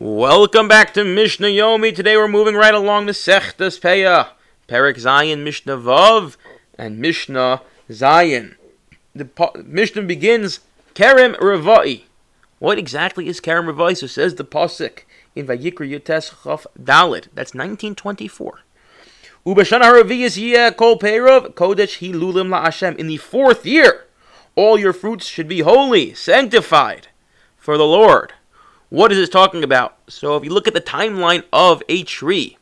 Welcome back to Mishnah Yomi. Today we're moving right along the Sechtas Peah, Perek Zayin, Mishnah Vav, and Mishnah Zayin. The Mishnah begins Kerem Revai. What exactly is Kerem Revai? So says the pasuk in Vayikra Yutes Chaf Dalit. That's 1924. Ubashana Haraviyas Yeh Kol Perov Kodesh Hilulim La Hashem. In the fourth year, all your fruits should be holy, sanctified for the Lord. What is this talking about? So if you look at the timeline of a tree,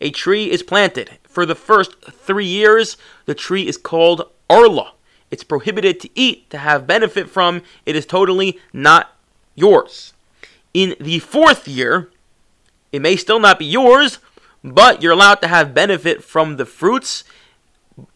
a tree is planted. For the first three years, the tree is called arla. It's prohibited to eat, to have benefit from. It is totally not yours. In the fourth year, it may still not be yours, but you're allowed to have benefit from the fruits.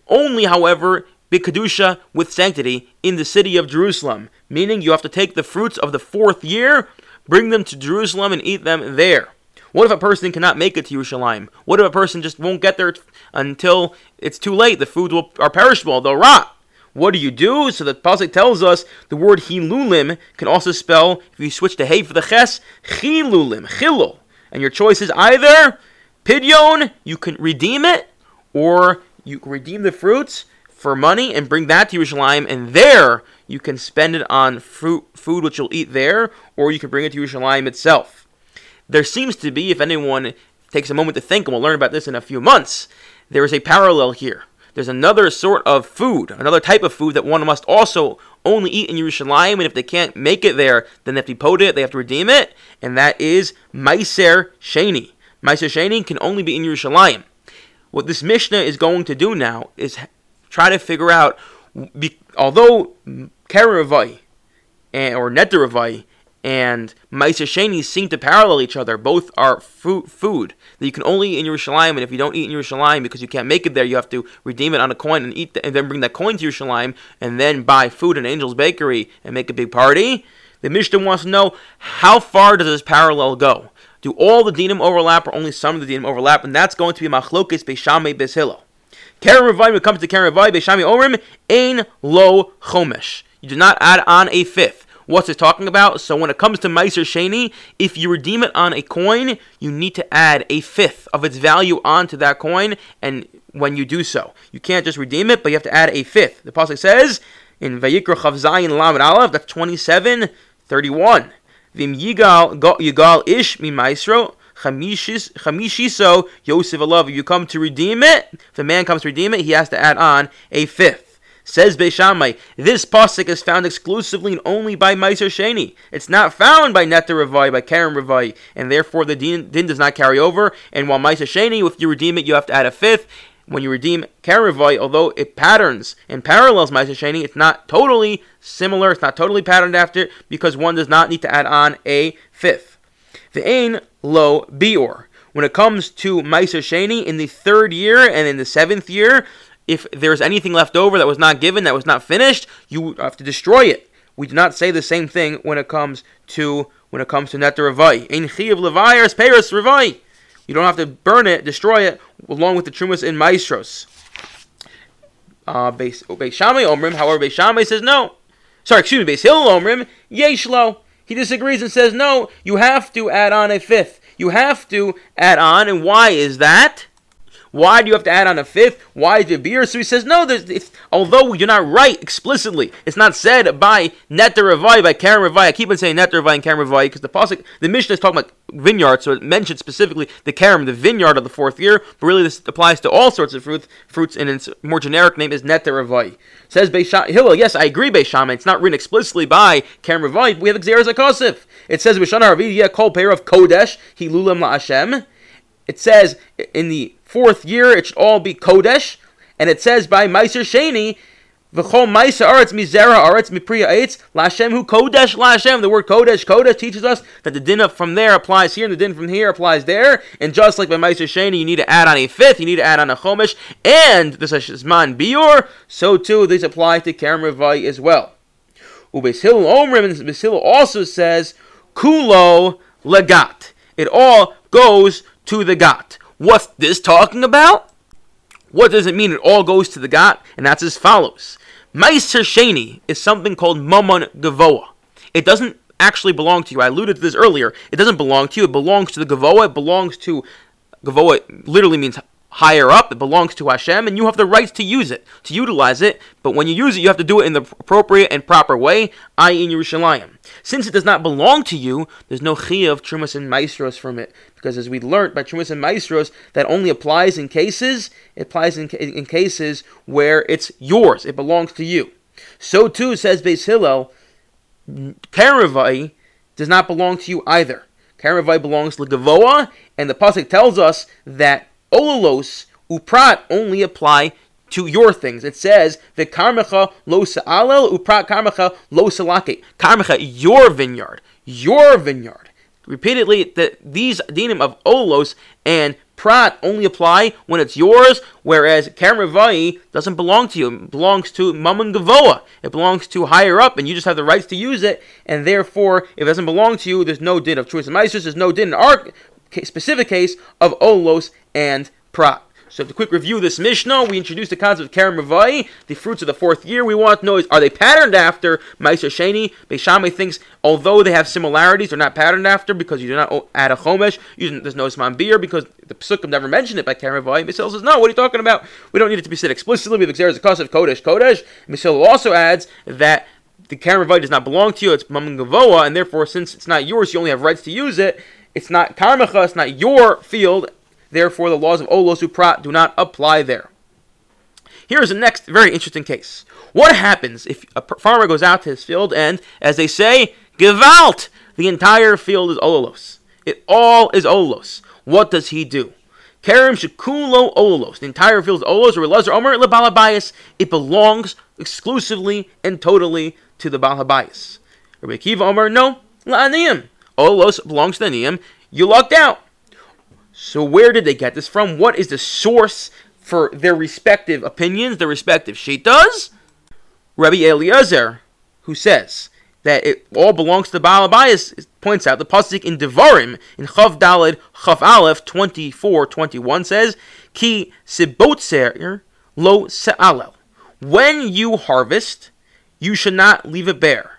Only, however, bikadusha with sanctity in the city of Jerusalem, meaning you have to take the fruits of the fourth year Bring them to Jerusalem and eat them there. What if a person cannot make it to Yerushalayim? What if a person just won't get there until it's too late? The foods will, are perishable, they'll rot. What do you do? So the pasuk tells us the word hilulim can also spell, if you switch to hay for the ches, chilulim, chilul. And your choice is either pidyon, you can redeem it, or you can redeem the fruits for money and bring that to Yerushalayim, and there you can spend it on fruit, food which you'll eat there, or you can bring it to Yerushalayim itself. There seems to be, if anyone takes a moment to think, and we'll learn about this in a few months, there is a parallel here. There's another sort of food, another type of food that one must also only eat in Yerushalayim, and if they can't make it there, then they have to pot it, they have to redeem it, and that is Meiser Sheni. Meiser Sheni can only be in Yerushalayim. What this Mishnah is going to do now is try to figure out, although Keravai or Netaravai and Sheni seem to parallel each other. Both are food, food that you can only eat in Yerushalayim, and if you don't eat in Yerushalayim because you can't make it there, you have to redeem it on a coin and eat, the, and then bring that coin to Yerushalayim, and then buy food in Angel's Bakery and make a big party. The Mishnah wants to know how far does this parallel go? Do all the dinim overlap, or only some of the dinim overlap? And that's going to be machlokes Beis Shammai beshilo. Kerem when it comes to Kerem Ravai, Beis Shammai omrim, ein lo chomesh. You do not add on a fifth. What's it talking about? So when it comes to Meiser Sheni, if you redeem it on a coin, you need to add a fifth of its value onto that coin, and when you do so, you can't just redeem it, but you have to add a fifth. The pasuk says in Vayikra Chav Zayin Lamed Aleph, that's 27, 31. Vim yigal yigal ish mi maestro chamishiso Yosef alav. You come to redeem it. If a man comes to redeem it, he has to add on a fifth. Says Beis Shammai, this pasuk is found exclusively and only by Meiser Sheni. It's not found by Netta Ravai, by Kerem Ravai, and therefore the din, din does not carry over. And while Meiser Sheni, if you redeem it, you have to add a fifth. When you redeem Kerem Ravai, although it patterns and parallels Meiser Sheni, it's not totally similar, it's not totally patterned after, because one does not need to add on a fifth. The Ain Lo Bior. When it comes to Meiser Sheni, in the third year and in the seventh year, if there's anything left over that was not given, that was not finished, you have to destroy it. We do not say the same thing when it comes to when it comes to netter revai. Ein chiyav levayers peiros revai. You don't have to burn it, destroy it, along with the trumas in maestros. Uh, Beis Shammai Omrim, however, Beis Shammai says no. Sorry, excuse me, Beis Hillel Omrim, Yeshlo. He disagrees and says no. You have to add on a fifth. You have to add on, and why is that? Why do you have to add on a fifth? Why is it beer? So he says, no, there's, although we do not write explicitly, it's not said by Netter Ravai, by Kerem Ravai. I keep on saying Netter Ravai and Kerem Ravai because the Pasuk, the Mishnah is talking about vineyard, so it mentions specifically the Kerem, the vineyard of the fourth year, but really this applies to all sorts of fruit, fruits, and its more generic name is Netter Ravai. Says Beisha, Hillel, yes, I agree, Beishama. It's not written explicitly by Kerem Ravai, we have Xeris Akosif. It says, Bishana Ravi, Kol Pair of Kodesh, Hilulam La Hashem. It says in the fourth year, it should all be Kodesh. And it says by Meiser Sheni, V'chol Meiser Aretz Mizera Aretz Mipriya Eitz Lashem Hu Kodesh Lashem. The word Kodesh Kodesh teaches us that the din from there applies here, and the din from here applies there. And just like by Meiser Sheni, you need to add on a fifth, you need to add on a Chomish, and this is Man Bior. So too, these apply to Kerem Revai as well. Ubeis Omrim and also says Kulo Legat. It all goes to the Gat. What's this talking about? What does it mean? It all goes to the Gat, and that's as follows. Meiser Shani is something called Mammon Gavoa. It doesn't actually belong to you. I alluded to this earlier. It doesn't belong to you. It belongs to the Gavoa. It belongs to Gavoa. Literally means higher up. It belongs to Hashem, and you have the rights to use it, to utilize it. But when you use it, you have to do it in the appropriate and proper way, i.e., in Yerushalayim. Since it does not belong to you, there's no chiyah of trumas and maestros from it, because as we learned by trumas and maestros, that only applies in cases. It applies in, in cases where it's yours. It belongs to you. So too says Beis Hillel, Karavai does not belong to you either. Karavai belongs to Gavoa, and the pasuk tells us that Ololos uprat only apply to your things. It says the karmecha lo sa'alel uprat karmecha lo salake. Karmecha, your vineyard, your vineyard. Repeatedly, that these dinim of olos and prat only apply when it's yours, whereas kamervai doesn't belong to you. It belongs to mammon gavoa. It belongs to higher up, and you just have the rights to use it. And therefore, if it doesn't belong to you, there's no din of choice of mices. There's no din in our specific case of olos and prat. So to quick review this Mishnah, we introduced the concept of Kerem Ravai, the fruits of the fourth year. We want to know is are they patterned after Meiser Sheni? Beis Shammai thinks although they have similarities, they're not patterned after because you do not add a Chomesh. There's no Isman beer because the Pesukim never mentioned it by Kerem Ravai. Misel says, no, what are you talking about? We don't need it to be said explicitly because there is a cause of Kodesh. Kodesh. Misel also adds that the Karavite does not belong to you, it's Mammon Gavoa, and therefore, since it's not yours, you only have rights to use it. It's not Karmacha, it's not your field, Therefore, the laws of Olos Uprat do not apply there. Here's the next very interesting case. What happens if a farmer goes out to his field and, as they say, Gewalt! The entire field is Olos. It all is Olos. What does he do? Karim Shekulo Olos. The entire field is Olos, or Omer Lebalabayas. It belongs exclusively and totally to the Balabayas. Rabbi Akiva Omer, no, La'aniyim. Oh, Olos belongs to the Aniyim. You lucked out. So where did they get this from? What is the source for their respective opinions, their respective shaitas? Rabbi Eliezer, who says that it all belongs to the Baal Abayas, points out the pasuk in Devarim in Chav Dalid Chav Aleph 24 21 says, Ki sibotzer lo se'alel. When you harvest, you should not leave it bare.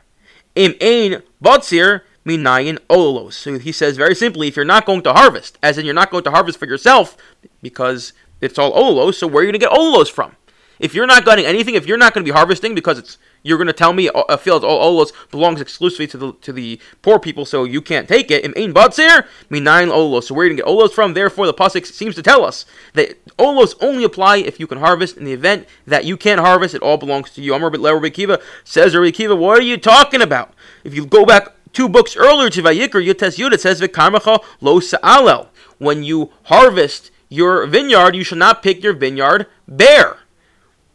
Im ein botzir minayin olos. So he says very simply, if you're not going to harvest, as in you're not going to harvest for yourself, because it's all olos, so where are you going to get olos from? If you're not getting anything, if you're not going to be harvesting because it's you're going to tell me a field all olos belongs exclusively to the to the poor people, so you can't take it. Im ein batzir minayin olos. So where are you going to get olos from? Therefore, the pasuk seems to tell us that olos only apply if you can harvest. In the event that you can't harvest, it all belongs to you. Rabbi Kiva says, Rabbi Kiva, what are you talking about? If you go back two books earlier to Vayikr, Yutes Yud, it says Vikarmacha lo sa'alel. When you harvest your vineyard, you should not pick your vineyard bare.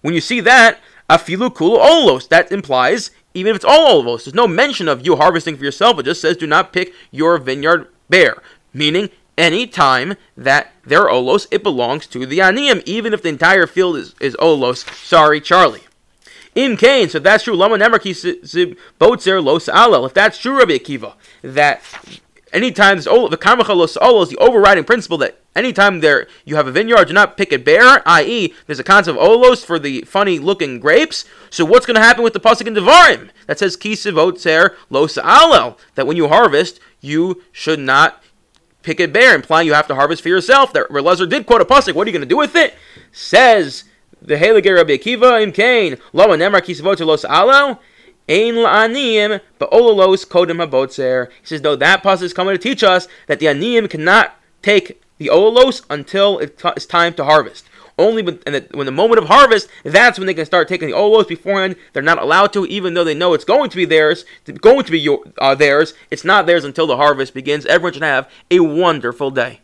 When you see that, afilu kul olos, that implies even if it's all olos, there's no mention of you harvesting for yourself. It just says do not pick your vineyard bare, meaning any time that they're olos, it belongs to the aniyim, even if the entire field is, is olos. Sorry, Charlie. Im Kain, so if that's true, Lama Nemarki Botzer Los Alel. If that's true, Rabbi Akiva, that anytime the Karmacha Los Alel is the overriding principle that anytime there you have a vineyard, do not pick it bare, i.e., there's a concept of olos for the funny looking grapes. So what's going to happen with the pasuk in Devarim that says Kisivotzer Los Alel? That when you harvest, you should not pick it bare, implying you have to harvest for yourself. That Relezer did quote a pasuk. What are you going to do with it? Says the Heliger Rabbi Akiva im Kain, Nemar Kisavot Los Alo, Ein La'aniyim, but Ololos Kodim HaBotzer. He says, though that pasuk is coming to teach us that the Aniyim cannot take the Ololos until it's time to harvest. Only when, the, when the moment of harvest, that's when they can start taking the olos. Beforehand, they're not allowed to, even though they know it's going to be theirs. Going to be your, uh, theirs. It's not theirs until the harvest begins. Everyone should have a wonderful day.